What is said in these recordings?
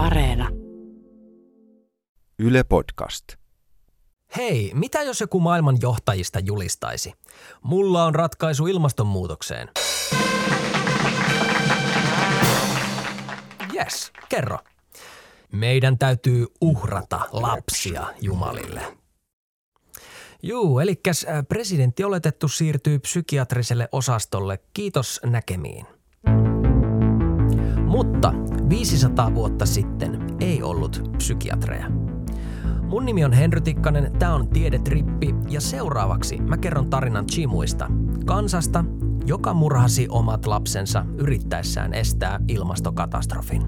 Areena. Yle Podcast. Hei, mitä jos joku maailman johtajista julistaisi? Mulla on ratkaisu ilmastonmuutokseen. Yes, kerro. Meidän täytyy uhrata lapsia Jumalille. Juu, eli presidentti oletettu siirtyy psykiatriselle osastolle. Kiitos näkemiin. Mutta 500 vuotta sitten ei ollut psykiatreja. Mun nimi on Henry Tikkanen, tää on Tiedetrippi ja seuraavaksi mä kerron tarinan Chimuista, kansasta, joka murhasi omat lapsensa yrittäessään estää ilmastokatastrofin.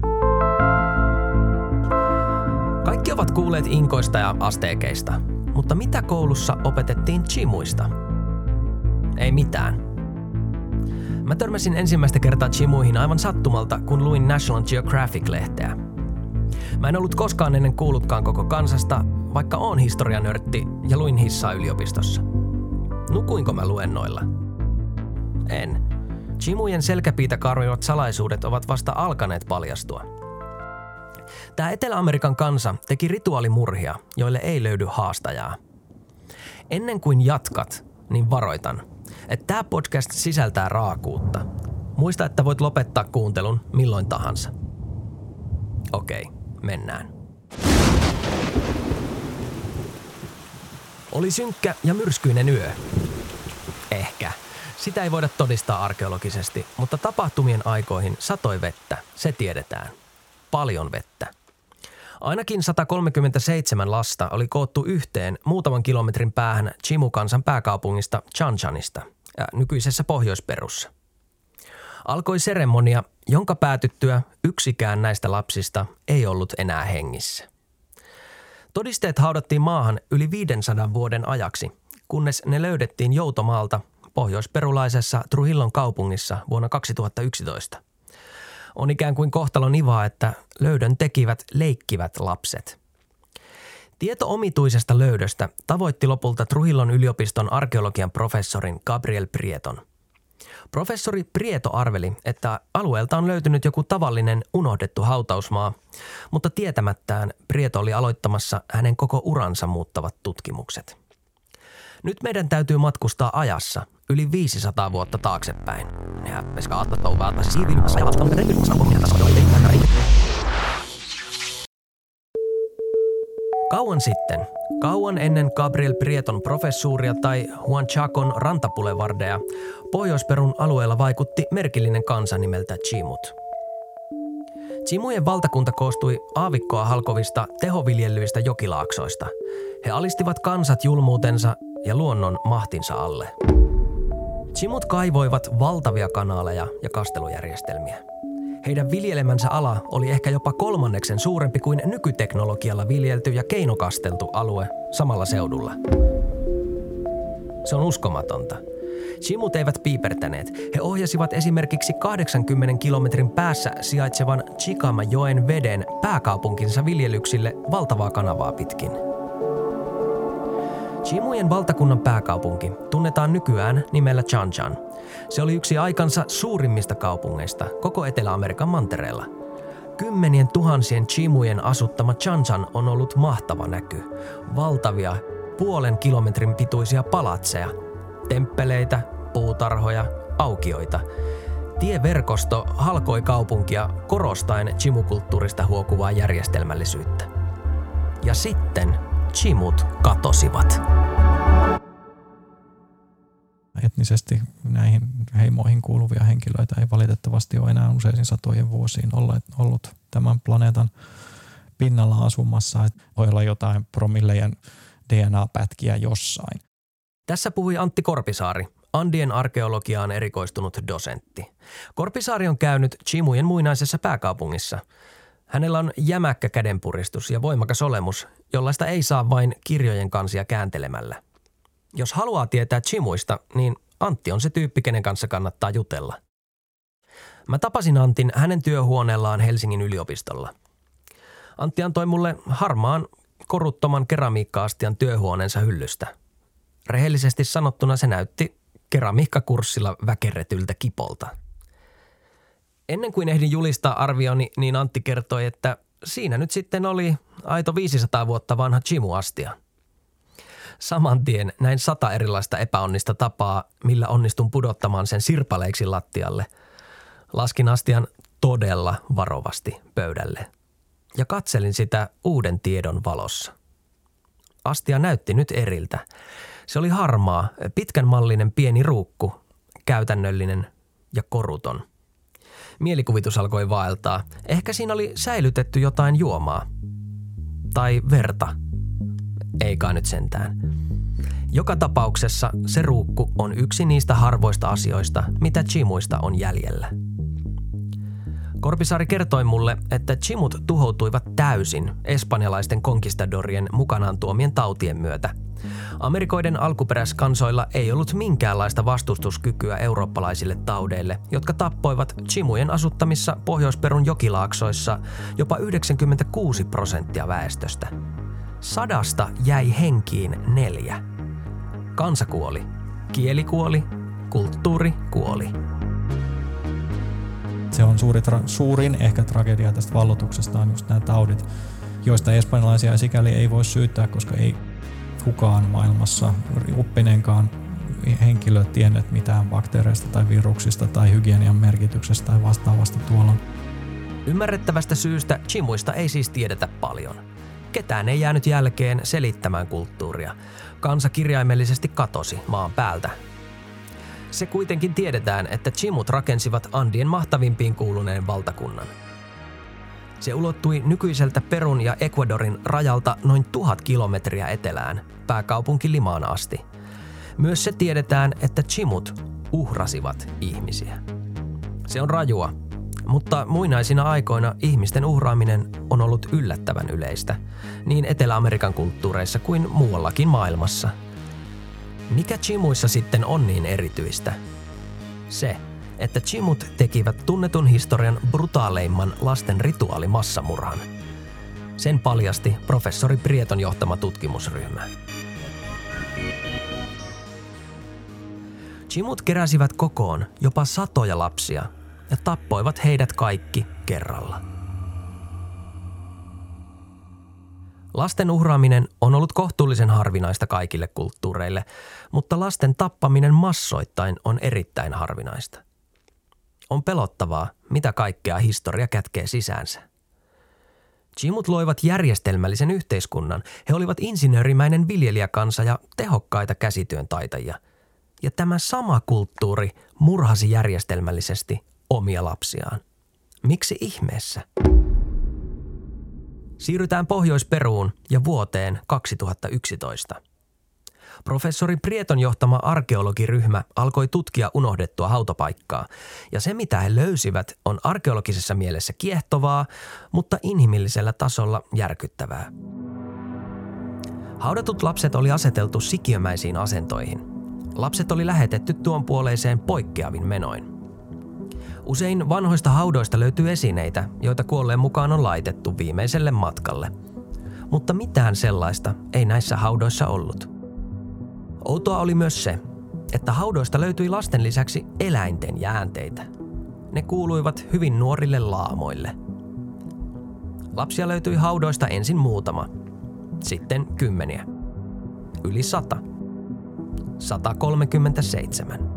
Kaikki ovat kuulleet inkoista ja asteekeista, mutta mitä koulussa opetettiin chimuista? Ei mitään. Mä törmäsin ensimmäistä kertaa chimuihin aivan sattumalta, kun luin National Geographic-lehteä. Mä en ollut koskaan ennen kuullutkaan koko kansasta, vaikka oon historianörtti ja luin hissaa yliopistossa. Nukuinko mä luennoilla? En. Chimujen selkäpiitä karmivat salaisuudet ovat vasta alkaneet paljastua. Tämä Etelä-Amerikan kansa teki rituaalimurhia, joille ei löydy haastajaa. Ennen kuin jatkat, niin varoitan, että tämä podcast sisältää raakuutta. Muista, että voit lopettaa kuuntelun milloin tahansa. Okei, mennään. Oli synkkä ja myrskyinen yö. Ehkä. Sitä ei voida todistaa arkeologisesti, mutta tapahtumien aikoihin satoi vettä, se tiedetään. Paljon vettä. Ainakin 137 lasta oli koottu yhteen muutaman kilometrin päähän Chimukansan pääkaupungista Chanchanista, nykyisessä Pohjoisperussa. Alkoi seremonia, jonka päätyttyä yksikään näistä lapsista ei ollut enää hengissä. Todisteet haudattiin maahan yli 500 vuoden ajaksi, kunnes ne löydettiin Joutomaalta pohjoisperulaisessa Truhillon kaupungissa vuonna 2011 – on ikään kuin kohtalon ivaa, että löydön tekivät leikkivät lapset. Tieto omituisesta löydöstä tavoitti lopulta Truhillon yliopiston arkeologian professorin Gabriel Prieton. Professori Prieto arveli, että alueelta on löytynyt joku tavallinen unohdettu hautausmaa, mutta tietämättään Prieto oli aloittamassa hänen koko uransa muuttavat tutkimukset – nyt meidän täytyy matkustaa ajassa yli 500 vuotta taaksepäin. Ja Kauan sitten, kauan ennen Gabriel Prieton professuuria tai Juan Chacon rantapulevardeja, Pohjoisperun alueella vaikutti merkillinen kansa nimeltä Chimut. Chimujen valtakunta koostui aavikkoa halkovista tehoviljellyistä jokilaaksoista. He alistivat kansat julmuutensa ja luonnon mahtinsa alle. Chimut kaivoivat valtavia kanaaleja ja kastelujärjestelmiä. Heidän viljelemänsä ala oli ehkä jopa kolmanneksen suurempi kuin nykyteknologialla viljelty ja keinokasteltu alue samalla seudulla. Se on uskomatonta. Chimut eivät piipertäneet. He ohjasivat esimerkiksi 80 kilometrin päässä sijaitsevan Chikama-joen veden pääkaupunkinsa viljelyksille valtavaa kanavaa pitkin – Chimujen valtakunnan pääkaupunki tunnetaan nykyään nimellä Chanchan. Se oli yksi aikansa suurimmista kaupungeista koko Etelä-Amerikan mantereella. Kymmenien tuhansien Chimujen asuttama Chanchan on ollut mahtava näky. Valtavia, puolen kilometrin pituisia palatseja, temppeleitä, puutarhoja, aukioita. Tieverkosto halkoi kaupunkia korostaen chimukulttuurista huokuvaa järjestelmällisyyttä. Ja sitten chimut katosivat. Etnisesti näihin heimoihin kuuluvia henkilöitä ei valitettavasti ole enää useisiin satojen vuosiin ollut tämän planeetan pinnalla asumassa. Että voi olla jotain promillejen DNA-pätkiä jossain. Tässä puhui Antti Korpisaari, Andien arkeologiaan erikoistunut dosentti. Korpisaari on käynyt Chimujen muinaisessa pääkaupungissa – Hänellä on jämäkkä kädenpuristus ja voimakas olemus, jollaista ei saa vain kirjojen kansia kääntelemällä. Jos haluaa tietää chimuista, niin Antti on se tyyppi, kenen kanssa kannattaa jutella. Mä tapasin Antin hänen työhuoneellaan Helsingin yliopistolla. Antti antoi mulle harmaan, koruttoman keramiikka-astian työhuoneensa hyllystä. Rehellisesti sanottuna se näytti keramiikkakurssilla väkerretyltä kipolta – Ennen kuin ehdin julistaa arvioni, niin Antti kertoi, että siinä nyt sitten oli aito 500 vuotta vanha chimuastia. Saman tien näin sata erilaista epäonnista tapaa, millä onnistun pudottamaan sen sirpaleiksi lattialle. Laskin astian todella varovasti pöydälle ja katselin sitä uuden tiedon valossa. Astia näytti nyt eriltä. Se oli harmaa, pitkän mallinen pieni ruukku, käytännöllinen ja koruton. Mielikuvitus alkoi vaeltaa. Ehkä siinä oli säilytetty jotain juomaa. Tai verta. Ei kai nyt sentään. Joka tapauksessa se ruukku on yksi niistä harvoista asioista, mitä chimuista on jäljellä – Korpisaari kertoi mulle, että chimut tuhoutuivat täysin espanjalaisten konkistadorien mukanaan tuomien tautien myötä. Amerikoiden alkuperäiskansoilla ei ollut minkäänlaista vastustuskykyä eurooppalaisille taudeille, jotka tappoivat chimujen asuttamissa Pohjoisperun jokilaaksoissa jopa 96 prosenttia väestöstä. Sadasta jäi henkiin neljä. Kansa kuoli, kieli kuoli, kulttuuri kuoli. Se on suuri tra- suurin ehkä tragedia tästä vallotuksesta on just nämä taudit, joista espanjalaisia sikäli ei voi syyttää, koska ei kukaan maailmassa oppineenkaan henkilö tiennyt mitään bakteereista tai viruksista tai hygienian merkityksestä tai vastaavasta tuolla. Ymmärrettävästä syystä chimuista ei siis tiedetä paljon. Ketään ei jäänyt jälkeen selittämään kulttuuria. Kansa kirjaimellisesti katosi maan päältä se kuitenkin tiedetään, että Chimut rakensivat Andien mahtavimpiin kuuluneen valtakunnan. Se ulottui nykyiseltä Perun ja Ecuadorin rajalta noin tuhat kilometriä etelään, pääkaupunki Limaan asti. Myös se tiedetään, että Chimut uhrasivat ihmisiä. Se on rajua, mutta muinaisina aikoina ihmisten uhraaminen on ollut yllättävän yleistä, niin Etelä-Amerikan kulttuureissa kuin muuallakin maailmassa – mikä chimuissa sitten on niin erityistä? Se, että chimut tekivät tunnetun historian brutaaleimman lasten rituaalimassamurhan. Sen paljasti professori Prieton johtama tutkimusryhmä. Chimut keräsivät kokoon jopa satoja lapsia ja tappoivat heidät kaikki kerralla – Lasten uhraaminen on ollut kohtuullisen harvinaista kaikille kulttuureille, mutta lasten tappaminen massoittain on erittäin harvinaista. On pelottavaa, mitä kaikkea historia kätkee sisäänsä. Chimut loivat järjestelmällisen yhteiskunnan. He olivat insinöörimäinen viljelijäkansa ja tehokkaita käsityön taitajia. Ja tämä sama kulttuuri murhasi järjestelmällisesti omia lapsiaan. Miksi ihmeessä? Siirrytään Pohjois-Peruun ja vuoteen 2011. Professori Prieton johtama arkeologiryhmä alkoi tutkia unohdettua hautapaikkaa, ja se mitä he löysivät on arkeologisessa mielessä kiehtovaa, mutta inhimillisellä tasolla järkyttävää. Haudatut lapset oli aseteltu sikiömäisiin asentoihin. Lapset oli lähetetty tuon puoleiseen poikkeavin menoin. Usein vanhoista haudoista löytyy esineitä, joita kuolleen mukaan on laitettu viimeiselle matkalle. Mutta mitään sellaista ei näissä haudoissa ollut. Outoa oli myös se, että haudoista löytyi lasten lisäksi eläinten jäänteitä. Ne kuuluivat hyvin nuorille laamoille. Lapsia löytyi haudoista ensin muutama, sitten kymmeniä. Yli sata. 137.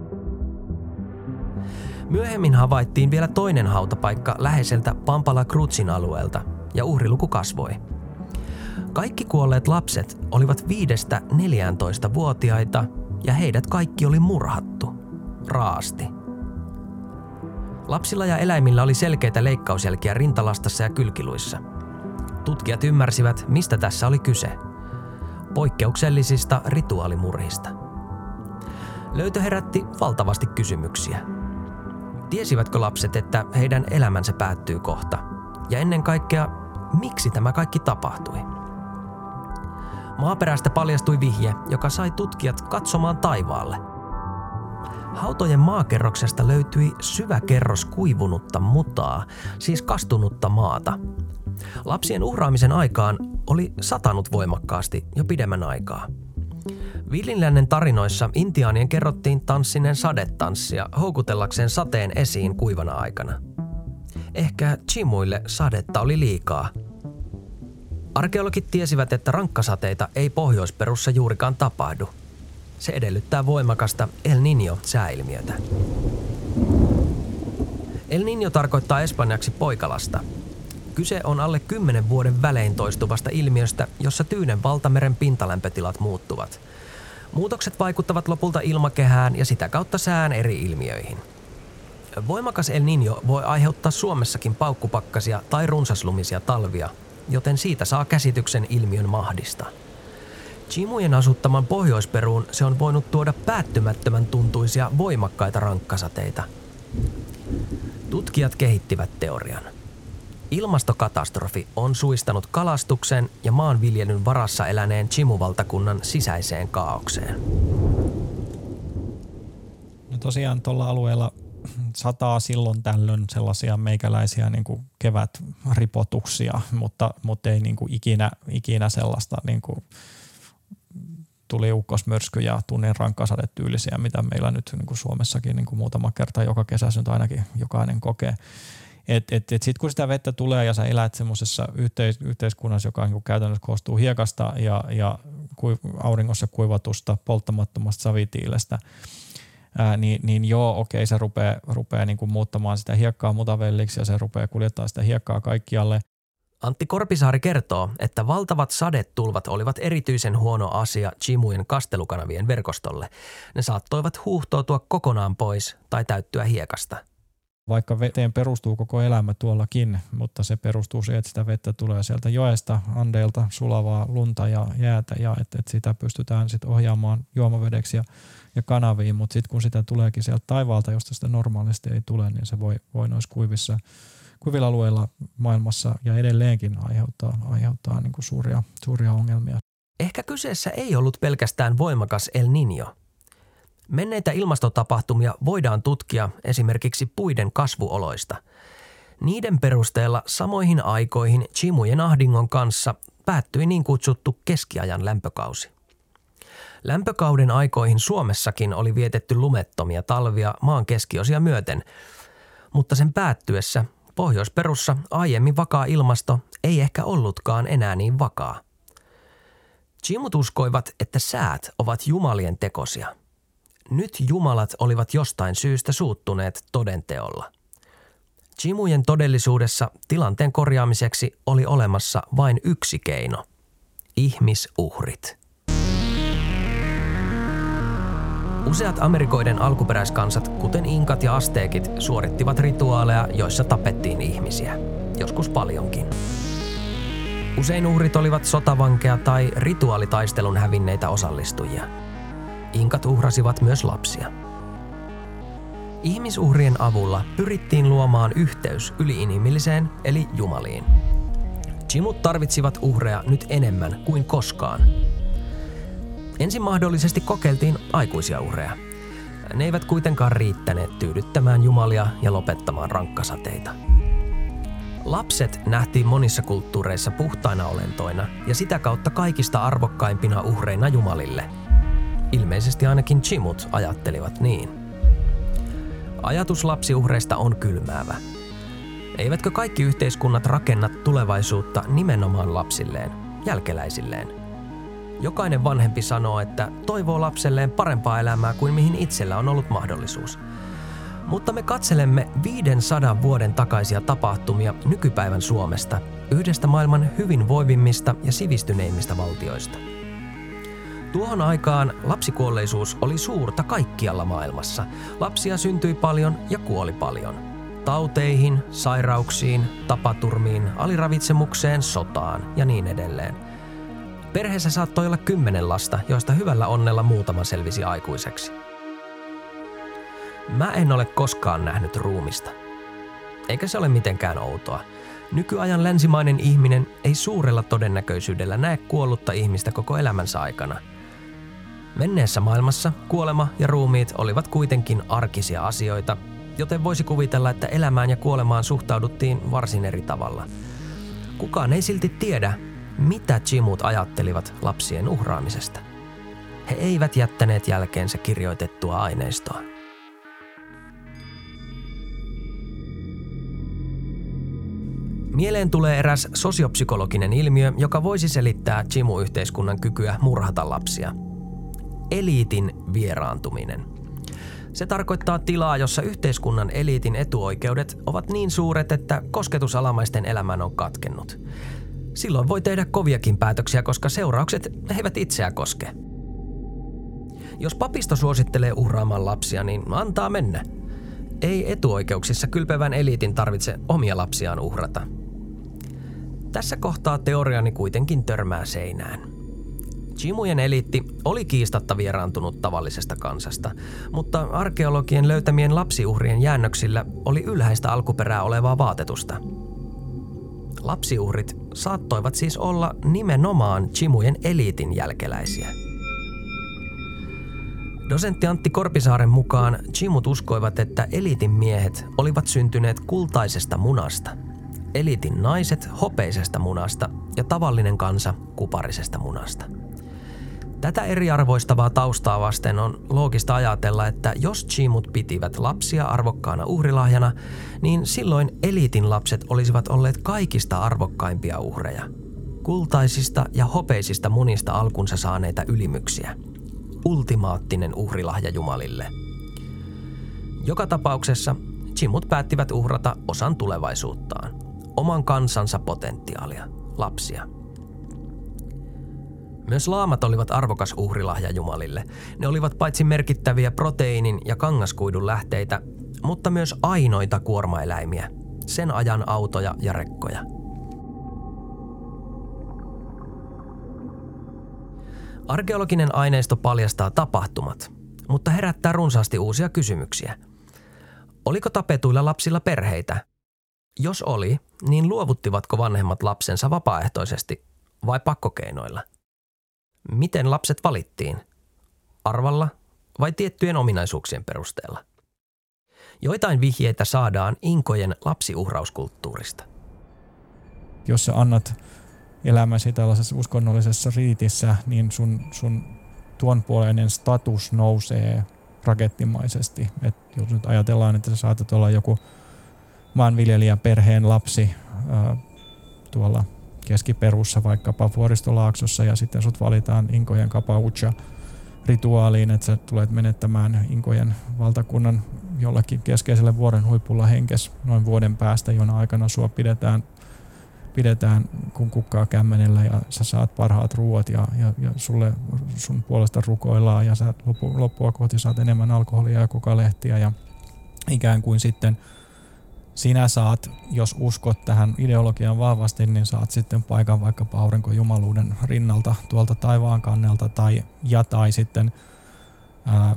Myöhemmin havaittiin vielä toinen hautapaikka läheiseltä Pampala Krutsin alueelta ja uhriluku kasvoi. Kaikki kuolleet lapset olivat viidestä 14 vuotiaita ja heidät kaikki oli murhattu. Raasti. Lapsilla ja eläimillä oli selkeitä leikkausjälkiä rintalastassa ja kylkiluissa. Tutkijat ymmärsivät, mistä tässä oli kyse. Poikkeuksellisista rituaalimurhista. Löytö herätti valtavasti kysymyksiä – Tiesivätkö lapset, että heidän elämänsä päättyy kohta? Ja ennen kaikkea, miksi tämä kaikki tapahtui? Maaperästä paljastui vihje, joka sai tutkijat katsomaan taivaalle. Hautojen maakerroksesta löytyi syvä kerros kuivunutta mutaa, siis kastunutta maata. Lapsien uhraamisen aikaan oli satanut voimakkaasti jo pidemmän aikaa – Villinlännen tarinoissa intiaanien kerrottiin tanssineen sadetanssia houkutellakseen sateen esiin kuivana aikana. Ehkä chimuille sadetta oli liikaa, Arkeologit tiesivät, että rankkasateita ei pohjoisperussa juurikaan tapahdu. Se edellyttää voimakasta El Niño-sääilmiötä. El Niño tarkoittaa espanjaksi poikalasta. Kyse on alle 10 vuoden välein toistuvasta ilmiöstä, jossa Tyynen valtameren pintalämpötilat muuttuvat. Muutokset vaikuttavat lopulta ilmakehään ja sitä kautta sään eri ilmiöihin. Voimakas El Niño voi aiheuttaa Suomessakin paukkupakkasia tai runsaslumisia talvia, joten siitä saa käsityksen ilmiön mahdista. Chimujen asuttaman Pohjoisperuun se on voinut tuoda päättymättömän tuntuisia voimakkaita rankkasateita. Tutkijat kehittivät teorian. Ilmastokatastrofi on suistanut kalastuksen ja maanviljelyn varassa eläneen Chimuvaltakunnan sisäiseen kaaukseen. No tosiaan tuolla alueella sataa silloin tällöin sellaisia meikäläisiä niin kuin kevätripotuksia, mutta, mutta ei niin kuin ikinä, ikinä sellaista niin kuin tuli ukkosmyrsky ja tunnin rankkasadetyylisiä, mitä meillä nyt niin kuin Suomessakin niin kuin muutama kerta joka kesä nyt ainakin jokainen kokee. Et, et, et sitten kun sitä vettä tulee ja sä elät semmoisessa yhteis- yhteiskunnassa, joka niin käytännössä koostuu hiekasta ja, ja auringossa kuivatusta polttamattomasta savitiilestä, ää, niin, niin joo, okei, se rupeaa, rupeaa niin kuin muuttamaan sitä hiekkaa mutavelliksi ja se rupeaa kuljettaa sitä hiekkaa kaikkialle. Antti Korpisaari kertoo, että valtavat sadetulvat olivat erityisen huono asia Chimujen kastelukanavien verkostolle. Ne saattoivat huuhtoutua kokonaan pois tai täyttyä hiekasta. Vaikka veteen perustuu koko elämä tuollakin, mutta se perustuu siihen, että sitä vettä tulee sieltä joesta, andeilta, sulavaa lunta ja jäätä ja että, että sitä pystytään sitten ohjaamaan juomavedeksi ja ja kanaviin, mutta sitten kun sitä tuleekin sieltä taivaalta, josta sitä normaalisti ei tule, niin se voi, voi noissa kuivissa, kuivilla alueilla maailmassa ja edelleenkin aiheuttaa, aiheuttaa niin kuin suuria, suuria ongelmia. Ehkä kyseessä ei ollut pelkästään voimakas El Niño. Menneitä ilmastotapahtumia voidaan tutkia esimerkiksi puiden kasvuoloista. Niiden perusteella samoihin aikoihin Chimujen ahdingon kanssa päättyi niin kutsuttu keskiajan lämpökausi. Lämpökauden aikoihin Suomessakin oli vietetty lumettomia talvia maan keskiosia myöten, mutta sen päättyessä Pohjoisperussa aiemmin vakaa ilmasto ei ehkä ollutkaan enää niin vakaa. Chimut uskoivat, että säät ovat jumalien tekosia. Nyt jumalat olivat jostain syystä suuttuneet todenteolla. Chimujen todellisuudessa tilanteen korjaamiseksi oli olemassa vain yksi keino – ihmisuhrit – Useat Amerikoiden alkuperäiskansat, kuten inkat ja asteekit, suorittivat rituaaleja, joissa tapettiin ihmisiä. Joskus paljonkin. Usein uhrit olivat sotavankeja tai rituaalitaistelun hävinneitä osallistujia. Inkat uhrasivat myös lapsia. Ihmisuhrien avulla pyrittiin luomaan yhteys yliinhimilliseen eli jumaliin. Chimut tarvitsivat uhreja nyt enemmän kuin koskaan – Ensin mahdollisesti kokeiltiin aikuisia uhreja. Ne eivät kuitenkaan riittäneet tyydyttämään jumalia ja lopettamaan rankkasateita. Lapset nähtiin monissa kulttuureissa puhtaina olentoina ja sitä kautta kaikista arvokkaimpina uhreina jumalille. Ilmeisesti ainakin chimut ajattelivat niin. Ajatus lapsiuhreista on kylmäävä. Eivätkö kaikki yhteiskunnat rakenna tulevaisuutta nimenomaan lapsilleen, jälkeläisilleen – Jokainen vanhempi sanoo, että toivoo lapselleen parempaa elämää kuin mihin itsellä on ollut mahdollisuus. Mutta me katselemme 500 vuoden takaisia tapahtumia nykypäivän Suomesta, yhdestä maailman hyvin voivimmista ja sivistyneimmistä valtioista. Tuohon aikaan lapsikuolleisuus oli suurta kaikkialla maailmassa. Lapsia syntyi paljon ja kuoli paljon. Tauteihin, sairauksiin, tapaturmiin, aliravitsemukseen, sotaan ja niin edelleen. Perheessä saattoi olla kymmenen lasta, joista hyvällä onnella muutama selvisi aikuiseksi. Mä en ole koskaan nähnyt ruumista. Eikä se ole mitenkään outoa. Nykyajan länsimainen ihminen ei suurella todennäköisyydellä näe kuollutta ihmistä koko elämänsä aikana. Menneessä maailmassa kuolema ja ruumiit olivat kuitenkin arkisia asioita, joten voisi kuvitella, että elämään ja kuolemaan suhtauduttiin varsin eri tavalla. Kukaan ei silti tiedä, mitä Chimut ajattelivat lapsien uhraamisesta. He eivät jättäneet jälkeensä kirjoitettua aineistoa. Mieleen tulee eräs sosiopsykologinen ilmiö, joka voisi selittää Chimu-yhteiskunnan kykyä murhata lapsia. Eliitin vieraantuminen. Se tarkoittaa tilaa, jossa yhteiskunnan eliitin etuoikeudet ovat niin suuret, että kosketus alamaisten elämään on katkennut. Silloin voi tehdä koviakin päätöksiä, koska seuraukset eivät itseä koske. Jos papisto suosittelee uhraamaan lapsia, niin antaa mennä. Ei etuoikeuksissa kylpevän eliitin tarvitse omia lapsiaan uhrata. Tässä kohtaa teoriani kuitenkin törmää seinään. Chimujen eliitti oli kiistatta vieraantunut tavallisesta kansasta, mutta arkeologien löytämien lapsiuhrien jäännöksillä oli ylhäistä alkuperää olevaa vaatetusta. Lapsiuhrit saattoivat siis olla nimenomaan Chimujen eliitin jälkeläisiä. Dosentti Antti Korpisaaren mukaan Chimut uskoivat, että eliitin miehet olivat syntyneet kultaisesta munasta – elitin naiset hopeisesta munasta ja tavallinen kansa kuparisesta munasta. Tätä eriarvoistavaa taustaa vasten on loogista ajatella, että jos chimut pitivät lapsia arvokkaana uhrilahjana, niin silloin eliitin lapset olisivat olleet kaikista arvokkaimpia uhreja. Kultaisista ja hopeisista munista alkunsa saaneita ylimyksiä. Ultimaattinen uhrilahja Jumalille. Joka tapauksessa chimut päättivät uhrata osan tulevaisuuttaan oman kansansa potentiaalia, lapsia. Myös laamat olivat arvokas uhrilahja Jumalille. Ne olivat paitsi merkittäviä proteiinin ja kangaskuidun lähteitä, mutta myös ainoita kuormaeläimiä, sen ajan autoja ja rekkoja. Arkeologinen aineisto paljastaa tapahtumat, mutta herättää runsaasti uusia kysymyksiä. Oliko tapetuilla lapsilla perheitä jos oli, niin luovuttivatko vanhemmat lapsensa vapaaehtoisesti vai pakkokeinoilla? Miten lapset valittiin? Arvalla vai tiettyjen ominaisuuksien perusteella? Joitain vihjeitä saadaan inkojen lapsiuhrauskulttuurista. Jos sä annat elämäsi tällaisessa uskonnollisessa riitissä, niin sun, sun tuonpuoleinen status nousee rakettimaisesti. Et jos nyt ajatellaan, että sä saatat olla joku – maanviljelijän perheen lapsi ää, tuolla keskiperussa vaikkapa vuoristolaaksossa ja sitten sut valitaan Inkojen kapaucha rituaaliin, että sä tulet menettämään Inkojen valtakunnan jollakin keskeiselle vuoden huipulla henkes noin vuoden päästä, jona aikana sua pidetään, pidetään kun kukkaa kämmenellä ja sä saat parhaat ruoat ja, ja, ja sulle sun puolesta rukoillaan ja sä lopu, loppua kohti saat enemmän alkoholia ja kokalehtiä ja ikään kuin sitten – sinä saat, jos uskot tähän ideologiaan vahvasti, niin saat sitten paikan vaikkapa aurinkojumaluuden rinnalta tuolta taivaan kannelta tai ja tai sitten ää,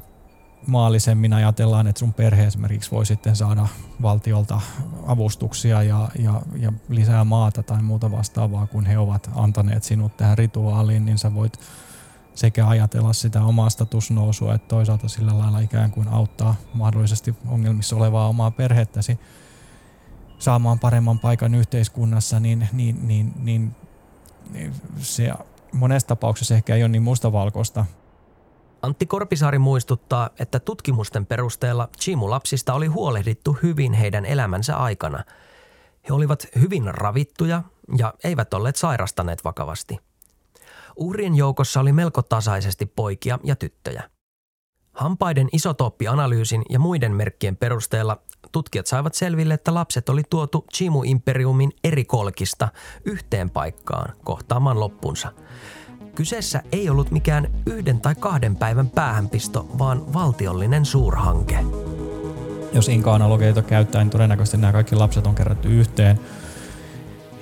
maallisemmin ajatellaan, että sun perhe esimerkiksi voi sitten saada valtiolta avustuksia ja, ja, ja lisää maata tai muuta vastaavaa, kun he ovat antaneet sinut tähän rituaaliin, niin sä voit sekä ajatella sitä omaa statusnousua, että toisaalta sillä lailla ikään kuin auttaa mahdollisesti ongelmissa olevaa omaa perhettäsi saamaan paremman paikan yhteiskunnassa, niin, niin, niin, niin, niin se monessa tapauksessa ehkä ei ole niin mustavalkoista. Antti Korpisaari muistuttaa, että tutkimusten perusteella Chimu-lapsista oli huolehdittu hyvin heidän elämänsä aikana. He olivat hyvin ravittuja ja eivät olleet sairastaneet vakavasti. Uhrien joukossa oli melko tasaisesti poikia ja tyttöjä. Hampaiden isotooppianalyysin ja muiden merkkien perusteella tutkijat saivat selville, että lapset oli tuotu Chimu-imperiumin eri kolkista yhteen paikkaan kohtaamaan loppunsa. Kyseessä ei ollut mikään yhden tai kahden päivän päähänpisto, vaan valtiollinen suurhanke. Jos inka-analogeita käyttää, niin todennäköisesti nämä kaikki lapset on kerätty yhteen.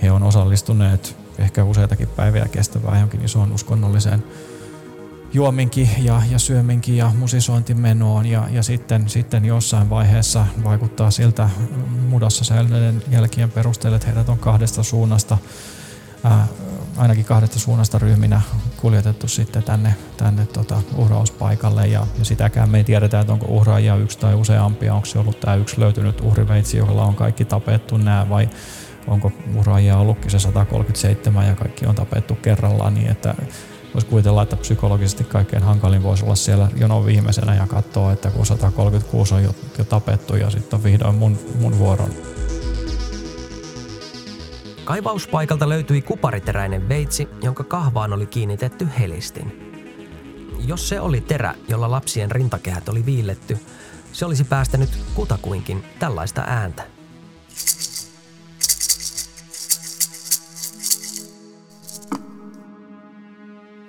He on osallistuneet ehkä useitakin päiviä kestävään johonkin isoon uskonnolliseen juominkin ja, ja syöminkin ja musisointimenoon ja, ja sitten, sitten jossain vaiheessa vaikuttaa siltä mudossa säilyneiden jälkien perusteella, että heidät on kahdesta suunnasta, ää, ainakin kahdesta suunnasta ryhminä kuljetettu sitten tänne, tänne tota, uhrauspaikalle. Ja, ja sitäkään me ei tiedetä, että onko uhraajia yksi tai useampia, onko se ollut tämä yksi löytynyt uhriveitsi, jolla on kaikki tapettu nämä vai onko uhraajia ollutkin se 137 ja kaikki on tapettu kerrallaan niin, että voisi kuvitella, että psykologisesti kaikkein hankalin voisi olla siellä jonon viimeisenä ja katsoa, että kun 136 on jo, jo tapettu ja sitten on vihdoin mun, mun vuoron. Kaivauspaikalta löytyi kupariteräinen veitsi, jonka kahvaan oli kiinnitetty helistin. Jos se oli terä, jolla lapsien rintakehät oli viilletty, se olisi päästänyt kutakuinkin tällaista ääntä.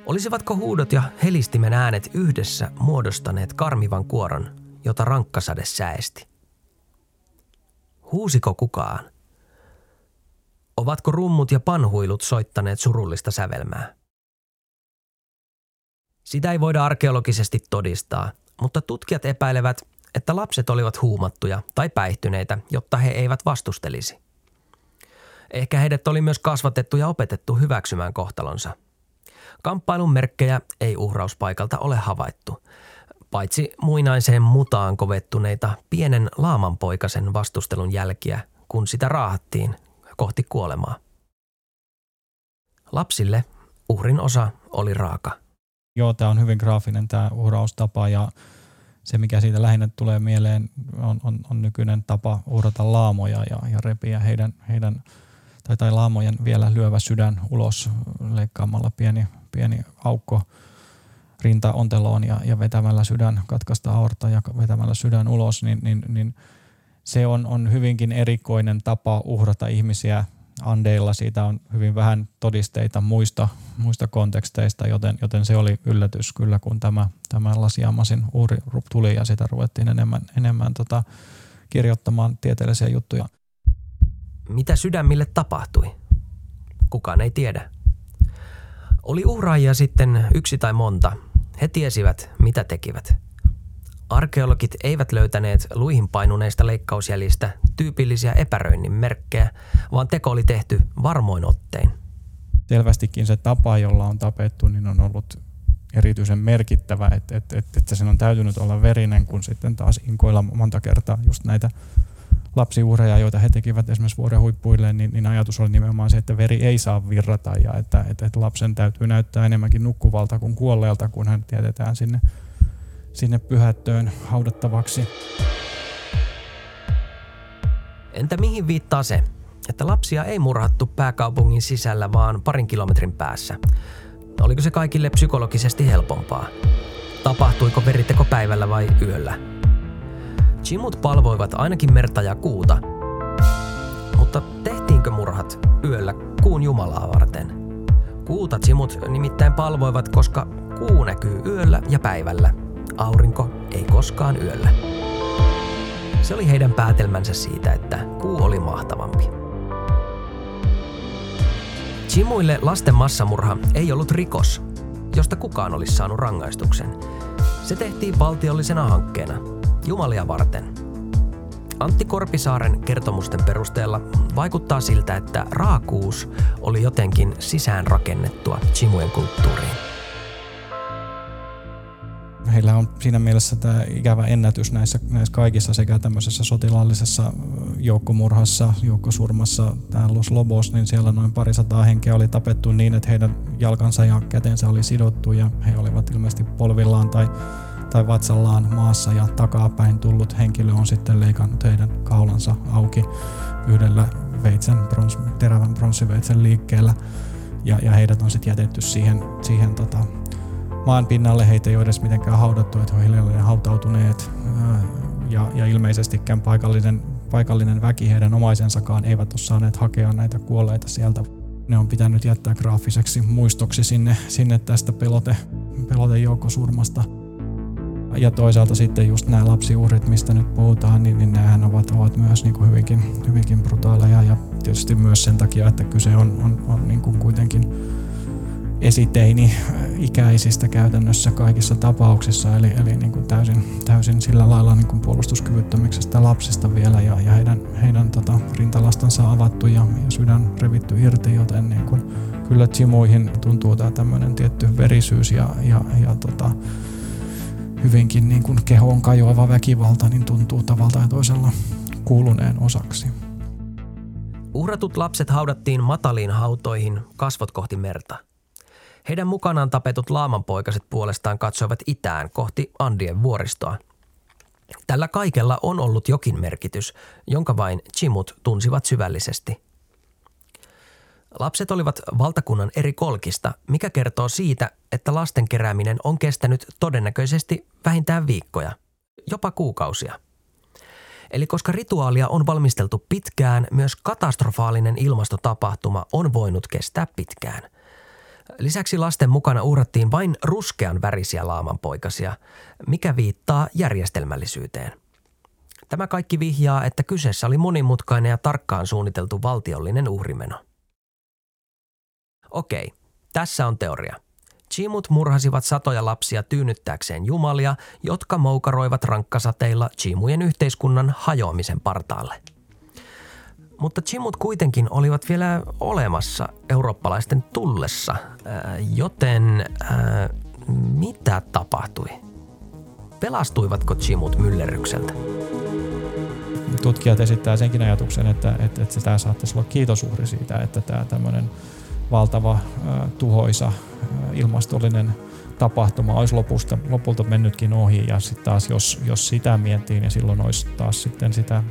Olisivatko huudot ja helistimen äänet yhdessä muodostaneet karmivan kuoron, jota rankkasade säesti? Huusiko kukaan? Ovatko rummut ja panhuilut soittaneet surullista sävelmää? Sitä ei voida arkeologisesti todistaa, mutta tutkijat epäilevät, että lapset olivat huumattuja tai päihtyneitä, jotta he eivät vastustelisi. Ehkä heidät oli myös kasvatettu ja opetettu hyväksymään kohtalonsa. Kamppailun merkkejä ei uhrauspaikalta ole havaittu, paitsi muinaiseen mutaan kovettuneita pienen laamanpoikasen vastustelun jälkiä, kun sitä raahattiin kohti kuolemaa. Lapsille uhrin osa oli raaka. Joo, tämä on hyvin graafinen tämä uhraustapa ja se, mikä siitä lähinnä tulee mieleen, on, on, on nykyinen tapa uhrata laamoja ja, ja repiä heidän, heidän tai, tai laamojen vielä lyövä sydän ulos leikkaamalla pieni, pieni aukko rintaonteloon ja, ja vetämällä sydän, katkaista aorta ja vetämällä sydän ulos, niin, niin, niin se on, on hyvinkin erikoinen tapa uhrata ihmisiä Andeilla. Siitä on hyvin vähän todisteita muista, muista konteksteista, joten, joten se oli yllätys kyllä, kun tämä, tämä lasiamasin uhri tuli ja sitä ruvettiin enemmän, enemmän tota, kirjoittamaan tieteellisiä juttuja. Mitä sydämille tapahtui? Kukaan ei tiedä. Oli uhraajia sitten yksi tai monta. He tiesivät, mitä tekivät – Arkeologit eivät löytäneet luihin painuneista leikkausjäljistä tyypillisiä epäröinnin merkkejä, vaan teko oli tehty varmoin ottein. Selvästikin se tapa, jolla on tapettu, niin on ollut erityisen merkittävä, että, että, että, että sen on täytynyt olla verinen, kun sitten taas inkoilla monta kertaa just näitä lapsiuhreja, joita he tekivät esimerkiksi vuoden huippuille, niin, niin ajatus oli nimenomaan se, että veri ei saa virrata ja että, että, että lapsen täytyy näyttää enemmänkin nukkuvalta kuin kuolleelta, kun hän tietetään sinne sinne pyhättöön haudattavaksi. Entä mihin viittaa se, että lapsia ei murhattu pääkaupungin sisällä, vaan parin kilometrin päässä? Oliko se kaikille psykologisesti helpompaa? Tapahtuiko veriteko päivällä vai yöllä? Chimut palvoivat ainakin merta ja kuuta. Mutta tehtiinkö murhat yöllä kuun jumalaa varten? Kuuta chimut nimittäin palvoivat, koska kuu näkyy yöllä ja päivällä – aurinko ei koskaan yöllä. Se oli heidän päätelmänsä siitä, että kuu oli mahtavampi. Chimuille lasten massamurha ei ollut rikos, josta kukaan olisi saanut rangaistuksen. Se tehtiin valtiollisena hankkeena, jumalia varten. Antti Korpisaaren kertomusten perusteella vaikuttaa siltä, että raakuus oli jotenkin sisäänrakennettua Chimujen kulttuuriin heillä on siinä mielessä tämä ikävä ennätys näissä, näissä kaikissa sekä tämmöisessä sotilaallisessa joukkomurhassa, joukkosurmassa, tämä Los Lobos, niin siellä noin parisataa henkeä oli tapettu niin, että heidän jalkansa ja kätensä oli sidottu ja he olivat ilmeisesti polvillaan tai, tai vatsallaan maassa ja takapäin tullut henkilö on sitten leikannut heidän kaulansa auki yhdellä veitsen, brons, terävän pronssiveitsen liikkeellä ja, ja heidät on sitten jätetty siihen, siihen tota, maan pinnalle. Heitä ei ole edes mitenkään haudattu, että he hiljalleen hautautuneet. Ja, ja ilmeisestikään paikallinen, paikallinen väki, heidän omaisensakaan, eivät ole saaneet hakea näitä kuolleita sieltä. Ne on pitänyt jättää graafiseksi muistoksi sinne, sinne tästä pelote, pelotejoukkosurmasta. Ja toisaalta sitten just nämä lapsiuhrit, mistä nyt puhutaan, niin, niin nämähän ovat, ovat myös niin kuin hyvinkin, hyvinkin brutaaleja. Ja tietysti myös sen takia, että kyse on, on, on niin kuin kuitenkin esiteini-ikäisistä käytännössä kaikissa tapauksissa, eli, eli niin kuin täysin, täysin sillä lailla niin kuin puolustuskyvyttömyyksistä lapsista vielä ja, ja heidän, heidän tota, rintalastansa avattu ja, ja sydän revitty irti, joten niin kuin, kyllä Jimuihin tuntuu tämä tämmöinen tietty verisyys ja, ja, ja tota, hyvinkin niin kuin kehoon kajoava väkivalta niin tuntuu tavalla tai toisella kuuluneen osaksi. Uhratut lapset haudattiin mataliin hautoihin kasvot kohti merta – heidän mukanaan tapetut laamanpoikaset puolestaan katsoivat itään kohti Andien vuoristoa. Tällä kaikella on ollut jokin merkitys, jonka vain chimut tunsivat syvällisesti. Lapset olivat valtakunnan eri kolkista, mikä kertoo siitä, että lasten kerääminen on kestänyt todennäköisesti vähintään viikkoja, jopa kuukausia. Eli koska rituaalia on valmisteltu pitkään, myös katastrofaalinen ilmastotapahtuma on voinut kestää pitkään. Lisäksi lasten mukana uhrattiin vain ruskean värisiä laamanpoikasia, mikä viittaa järjestelmällisyyteen – Tämä kaikki vihjaa, että kyseessä oli monimutkainen ja tarkkaan suunniteltu valtiollinen uhrimeno. Okei, tässä on teoria. Chimut murhasivat satoja lapsia tyynnyttääkseen jumalia, jotka moukaroivat rankkasateilla Chimujen yhteiskunnan hajoamisen partaalle. Mutta Chimut kuitenkin olivat vielä olemassa eurooppalaisten tullessa, joten äh, mitä tapahtui? Pelastuivatko Chimut myllerrykseltä? tutkijat esittää senkin ajatuksen, että, että, että tämä saattaisi olla kiitosuhri siitä, että tämä tämmöinen valtava tuhoisa ilmastollinen tapahtuma olisi lopusta, lopulta mennytkin ohi ja sitten taas jos, jos sitä miettii, niin silloin olisi taas sitten sitä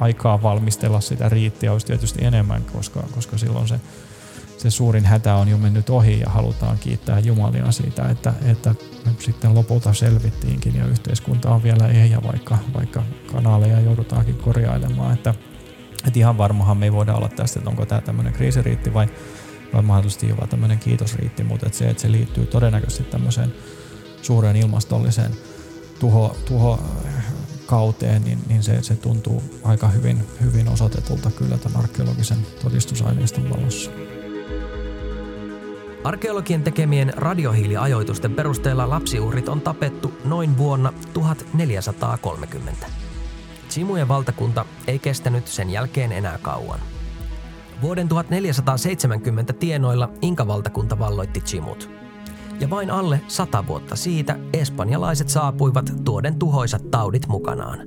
aikaa valmistella sitä riittiä olisi tietysti enemmän, koska, koska silloin se se suurin hätä on jo mennyt ohi ja halutaan kiittää Jumalia siitä, että, että sitten lopulta selvittiinkin ja yhteiskunta on vielä ehjä, vaikka, vaikka kanaaleja joudutaankin korjailemaan. Että, että ihan varmahan me ei voida olla tästä, että onko tämä tämmöinen kriisiriitti vai, vai mahdollisesti jopa tämmöinen kiitosriitti, mutta että se, että se liittyy todennäköisesti tämmöiseen suureen ilmastolliseen tuho, tuho kauteen, niin, niin se, se tuntuu aika hyvin, hyvin osoitetulta kyllä tämän arkeologisen todistusaineiston valossa. Arkeologien tekemien radiohiiliajoitusten perusteella lapsiuhrit on tapettu noin vuonna 1430. Simujen valtakunta ei kestänyt sen jälkeen enää kauan. Vuoden 1470 tienoilla Inka-valtakunta valloitti Chimut. Ja vain alle sata vuotta siitä espanjalaiset saapuivat tuoden tuhoisat taudit mukanaan.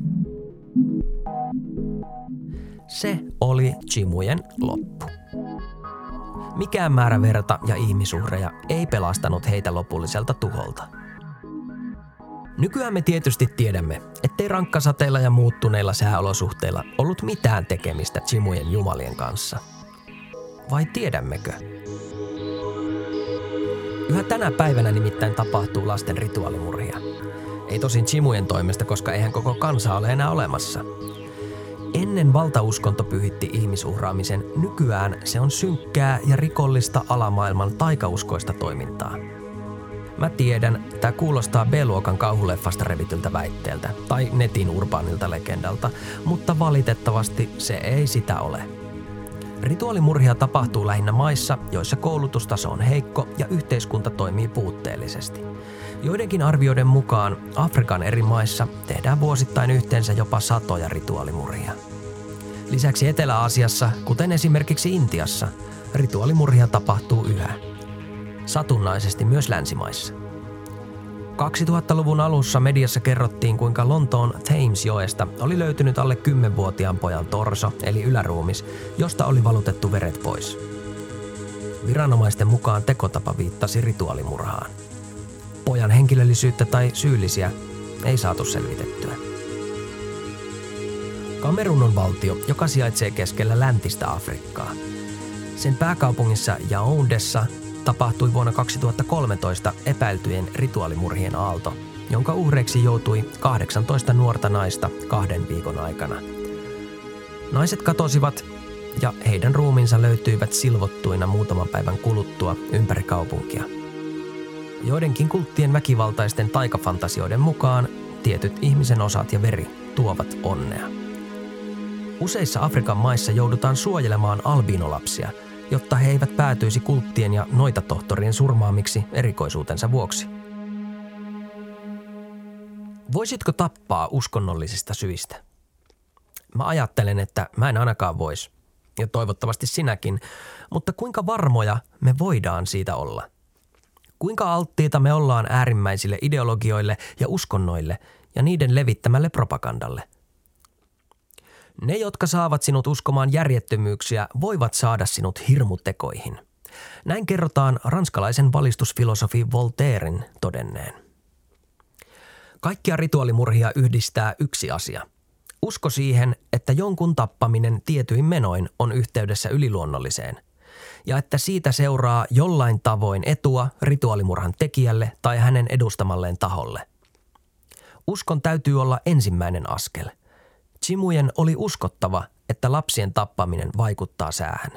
Se oli Chimujen loppu. Mikään määrä verta ja ihmisuhreja ei pelastanut heitä lopulliselta tuholta. Nykyään me tietysti tiedämme, ettei rankkasateilla ja muuttuneilla sääolosuhteilla ollut mitään tekemistä Chimujen jumalien kanssa. Vai tiedämmekö? Yhä tänä päivänä nimittäin tapahtuu lasten rituaalimurhia. Ei tosin Chimujen toimesta, koska eihän koko kansa ole enää olemassa – Ennen valtauskonto pyhitti ihmisuhraamisen, nykyään se on synkkää ja rikollista alamaailman taikauskoista toimintaa. Mä tiedän, tämä kuulostaa B-luokan kauhuleffasta revityltä väitteeltä tai netin urbaanilta legendalta, mutta valitettavasti se ei sitä ole. Rituaalimurhia tapahtuu lähinnä maissa, joissa koulutustaso on heikko ja yhteiskunta toimii puutteellisesti. Joidenkin arvioiden mukaan Afrikan eri maissa tehdään vuosittain yhteensä jopa satoja rituaalimurhia. Lisäksi Etelä-Aasiassa, kuten esimerkiksi Intiassa, rituaalimurhia tapahtuu yhä. Satunnaisesti myös länsimaissa. 2000-luvun alussa mediassa kerrottiin, kuinka Lontoon Thamesjoesta oli löytynyt alle 10-vuotiaan pojan torso, eli yläruumis, josta oli valutettu veret pois. Viranomaisten mukaan tekotapa viittasi rituaalimurhaan. Pojan henkilöllisyyttä tai syyllisiä ei saatu selvitettyä. Kamerun on valtio, joka sijaitsee keskellä läntistä Afrikkaa. Sen pääkaupungissa Yaoundessa tapahtui vuonna 2013 epäiltyjen rituaalimurhien aalto, jonka uhreiksi joutui 18 nuorta naista kahden viikon aikana. Naiset katosivat ja heidän ruumiinsa löytyivät silvottuina muutaman päivän kuluttua ympäri kaupunkia. Joidenkin kulttien väkivaltaisten taikafantasioiden mukaan tietyt ihmisen osat ja veri tuovat onnea. Useissa Afrikan maissa joudutaan suojelemaan albinolapsia, jotta he eivät päätyisi kulttien ja noita tohtorien surmaamiksi erikoisuutensa vuoksi. Voisitko tappaa uskonnollisista syistä? Mä ajattelen, että mä en ainakaan vois. Ja toivottavasti sinäkin. Mutta kuinka varmoja me voidaan siitä olla? Kuinka alttiita me ollaan äärimmäisille ideologioille ja uskonnoille ja niiden levittämälle propagandalle – ne, jotka saavat sinut uskomaan järjettömyyksiä, voivat saada sinut hirmutekoihin. Näin kerrotaan ranskalaisen valistusfilosofi Voltairen todenneen. Kaikkia rituaalimurhia yhdistää yksi asia. Usko siihen, että jonkun tappaminen tietyin menoin on yhteydessä yliluonnolliseen. ja että siitä seuraa jollain tavoin etua rituaalimurhan tekijälle tai hänen edustamalleen taholle. Uskon täytyy olla ensimmäinen askel. Chimujen oli uskottava, että lapsien tappaminen vaikuttaa säähän.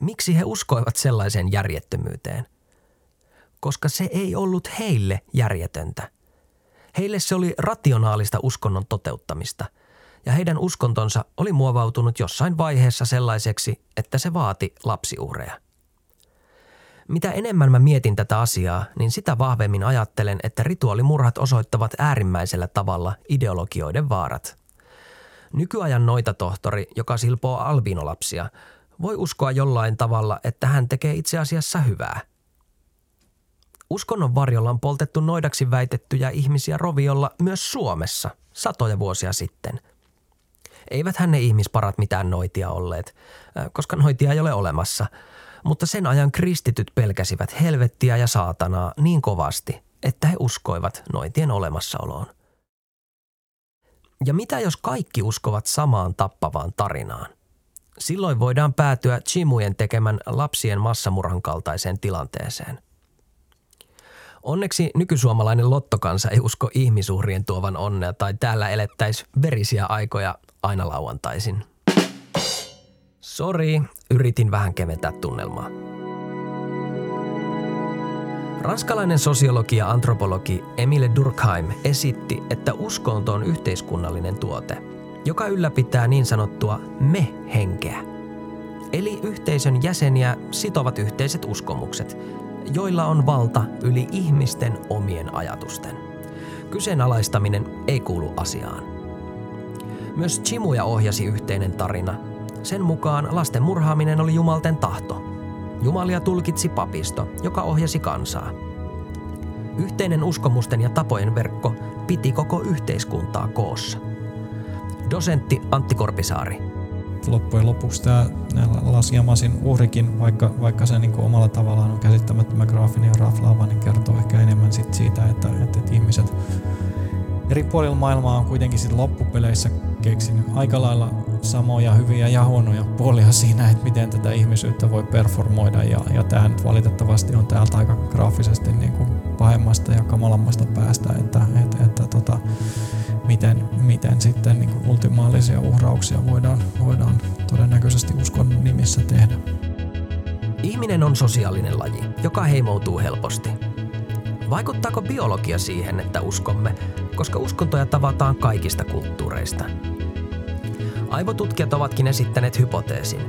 Miksi he uskoivat sellaiseen järjettömyyteen? Koska se ei ollut heille järjetöntä. Heille se oli rationaalista uskonnon toteuttamista – ja heidän uskontonsa oli muovautunut jossain vaiheessa sellaiseksi, että se vaati lapsiuhreja. Mitä enemmän mä mietin tätä asiaa, niin sitä vahvemmin ajattelen, että rituaalimurhat osoittavat äärimmäisellä tavalla ideologioiden vaarat. Nykyajan noitatohtori, joka silpoo albinolapsia, voi uskoa jollain tavalla, että hän tekee itse asiassa hyvää. Uskonnon varjolla on poltettu noidaksi väitettyjä ihmisiä roviolla myös Suomessa satoja vuosia sitten – Eiväthän ne ihmisparat mitään noitia olleet, koska noitia ei ole olemassa. Mutta sen ajan kristityt pelkäsivät helvettiä ja saatanaa niin kovasti, että he uskoivat noitien olemassaoloon. Ja mitä jos kaikki uskovat samaan tappavaan tarinaan? Silloin voidaan päätyä Chimujen tekemän lapsien massamurhan kaltaiseen tilanteeseen. Onneksi nykysuomalainen lottokansa ei usko ihmisuhrien tuovan onnea tai täällä elettäisi verisiä aikoja aina lauantaisin. Sori, yritin vähän keventää tunnelmaa. Ranskalainen sosiologi ja antropologi Emile Durkheim esitti, että uskonto on yhteiskunnallinen tuote, joka ylläpitää niin sanottua me-henkeä. Eli yhteisön jäseniä sitovat yhteiset uskomukset, joilla on valta yli ihmisten omien ajatusten. Kyseenalaistaminen ei kuulu asiaan. Myös Chimuja ohjasi yhteinen tarina. Sen mukaan lasten murhaaminen oli jumalten tahto. Jumalia tulkitsi papisto, joka ohjasi kansaa. Yhteinen uskomusten ja tapojen verkko piti koko yhteiskuntaa koossa. Dosentti Antti Korpisaari. Loppujen lopuksi tämä Las Jamasin uhrikin, vaikka, vaikka se niin omalla tavallaan on käsittämättömän graafinen ja raflaava, niin kertoo ehkä enemmän sit siitä, että, että, että ihmiset eri puolilla maailmaa on kuitenkin sit loppupeleissä keksinyt aika lailla samoja hyviä ja huonoja puolia siinä, että miten tätä ihmisyyttä voi performoida ja, ja tämä nyt valitettavasti on täältä aika graafisesti niin kuin pahemmasta ja kamalammasta päästä, että, että, että tota, miten, miten sitten niin kuin ultimaalisia uhrauksia voidaan, voidaan todennäköisesti uskon nimissä tehdä. Ihminen on sosiaalinen laji, joka heimoutuu helposti. Vaikuttaako biologia siihen, että uskomme, koska uskontoja tavataan kaikista kulttuureista? Aivotutkijat ovatkin esittäneet hypoteesin,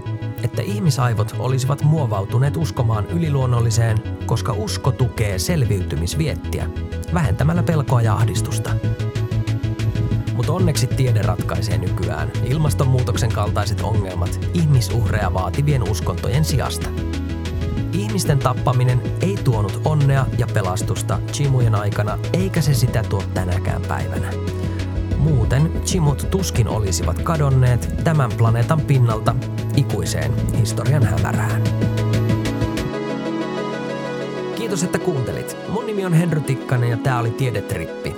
että ihmisaivot olisivat muovautuneet uskomaan yliluonnolliseen, koska usko tukee selviytymisviettiä, vähentämällä pelkoa ja ahdistusta. Mutta onneksi tiede ratkaisee nykyään ilmastonmuutoksen kaltaiset ongelmat ihmisuhreja vaativien uskontojen sijasta – Ihmisten tappaminen ei tuonut onnea ja pelastusta Chimujen aikana, eikä se sitä tuo tänäkään päivänä. Muuten Chimut tuskin olisivat kadonneet tämän planeetan pinnalta ikuiseen historian hämärään. Kiitos, että kuuntelit. Mun nimi on Henry Tikkanen ja tää oli Tiedetrippi.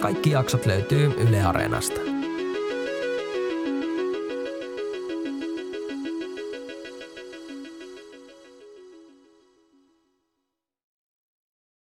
Kaikki jaksot löytyy Yle Areenasta.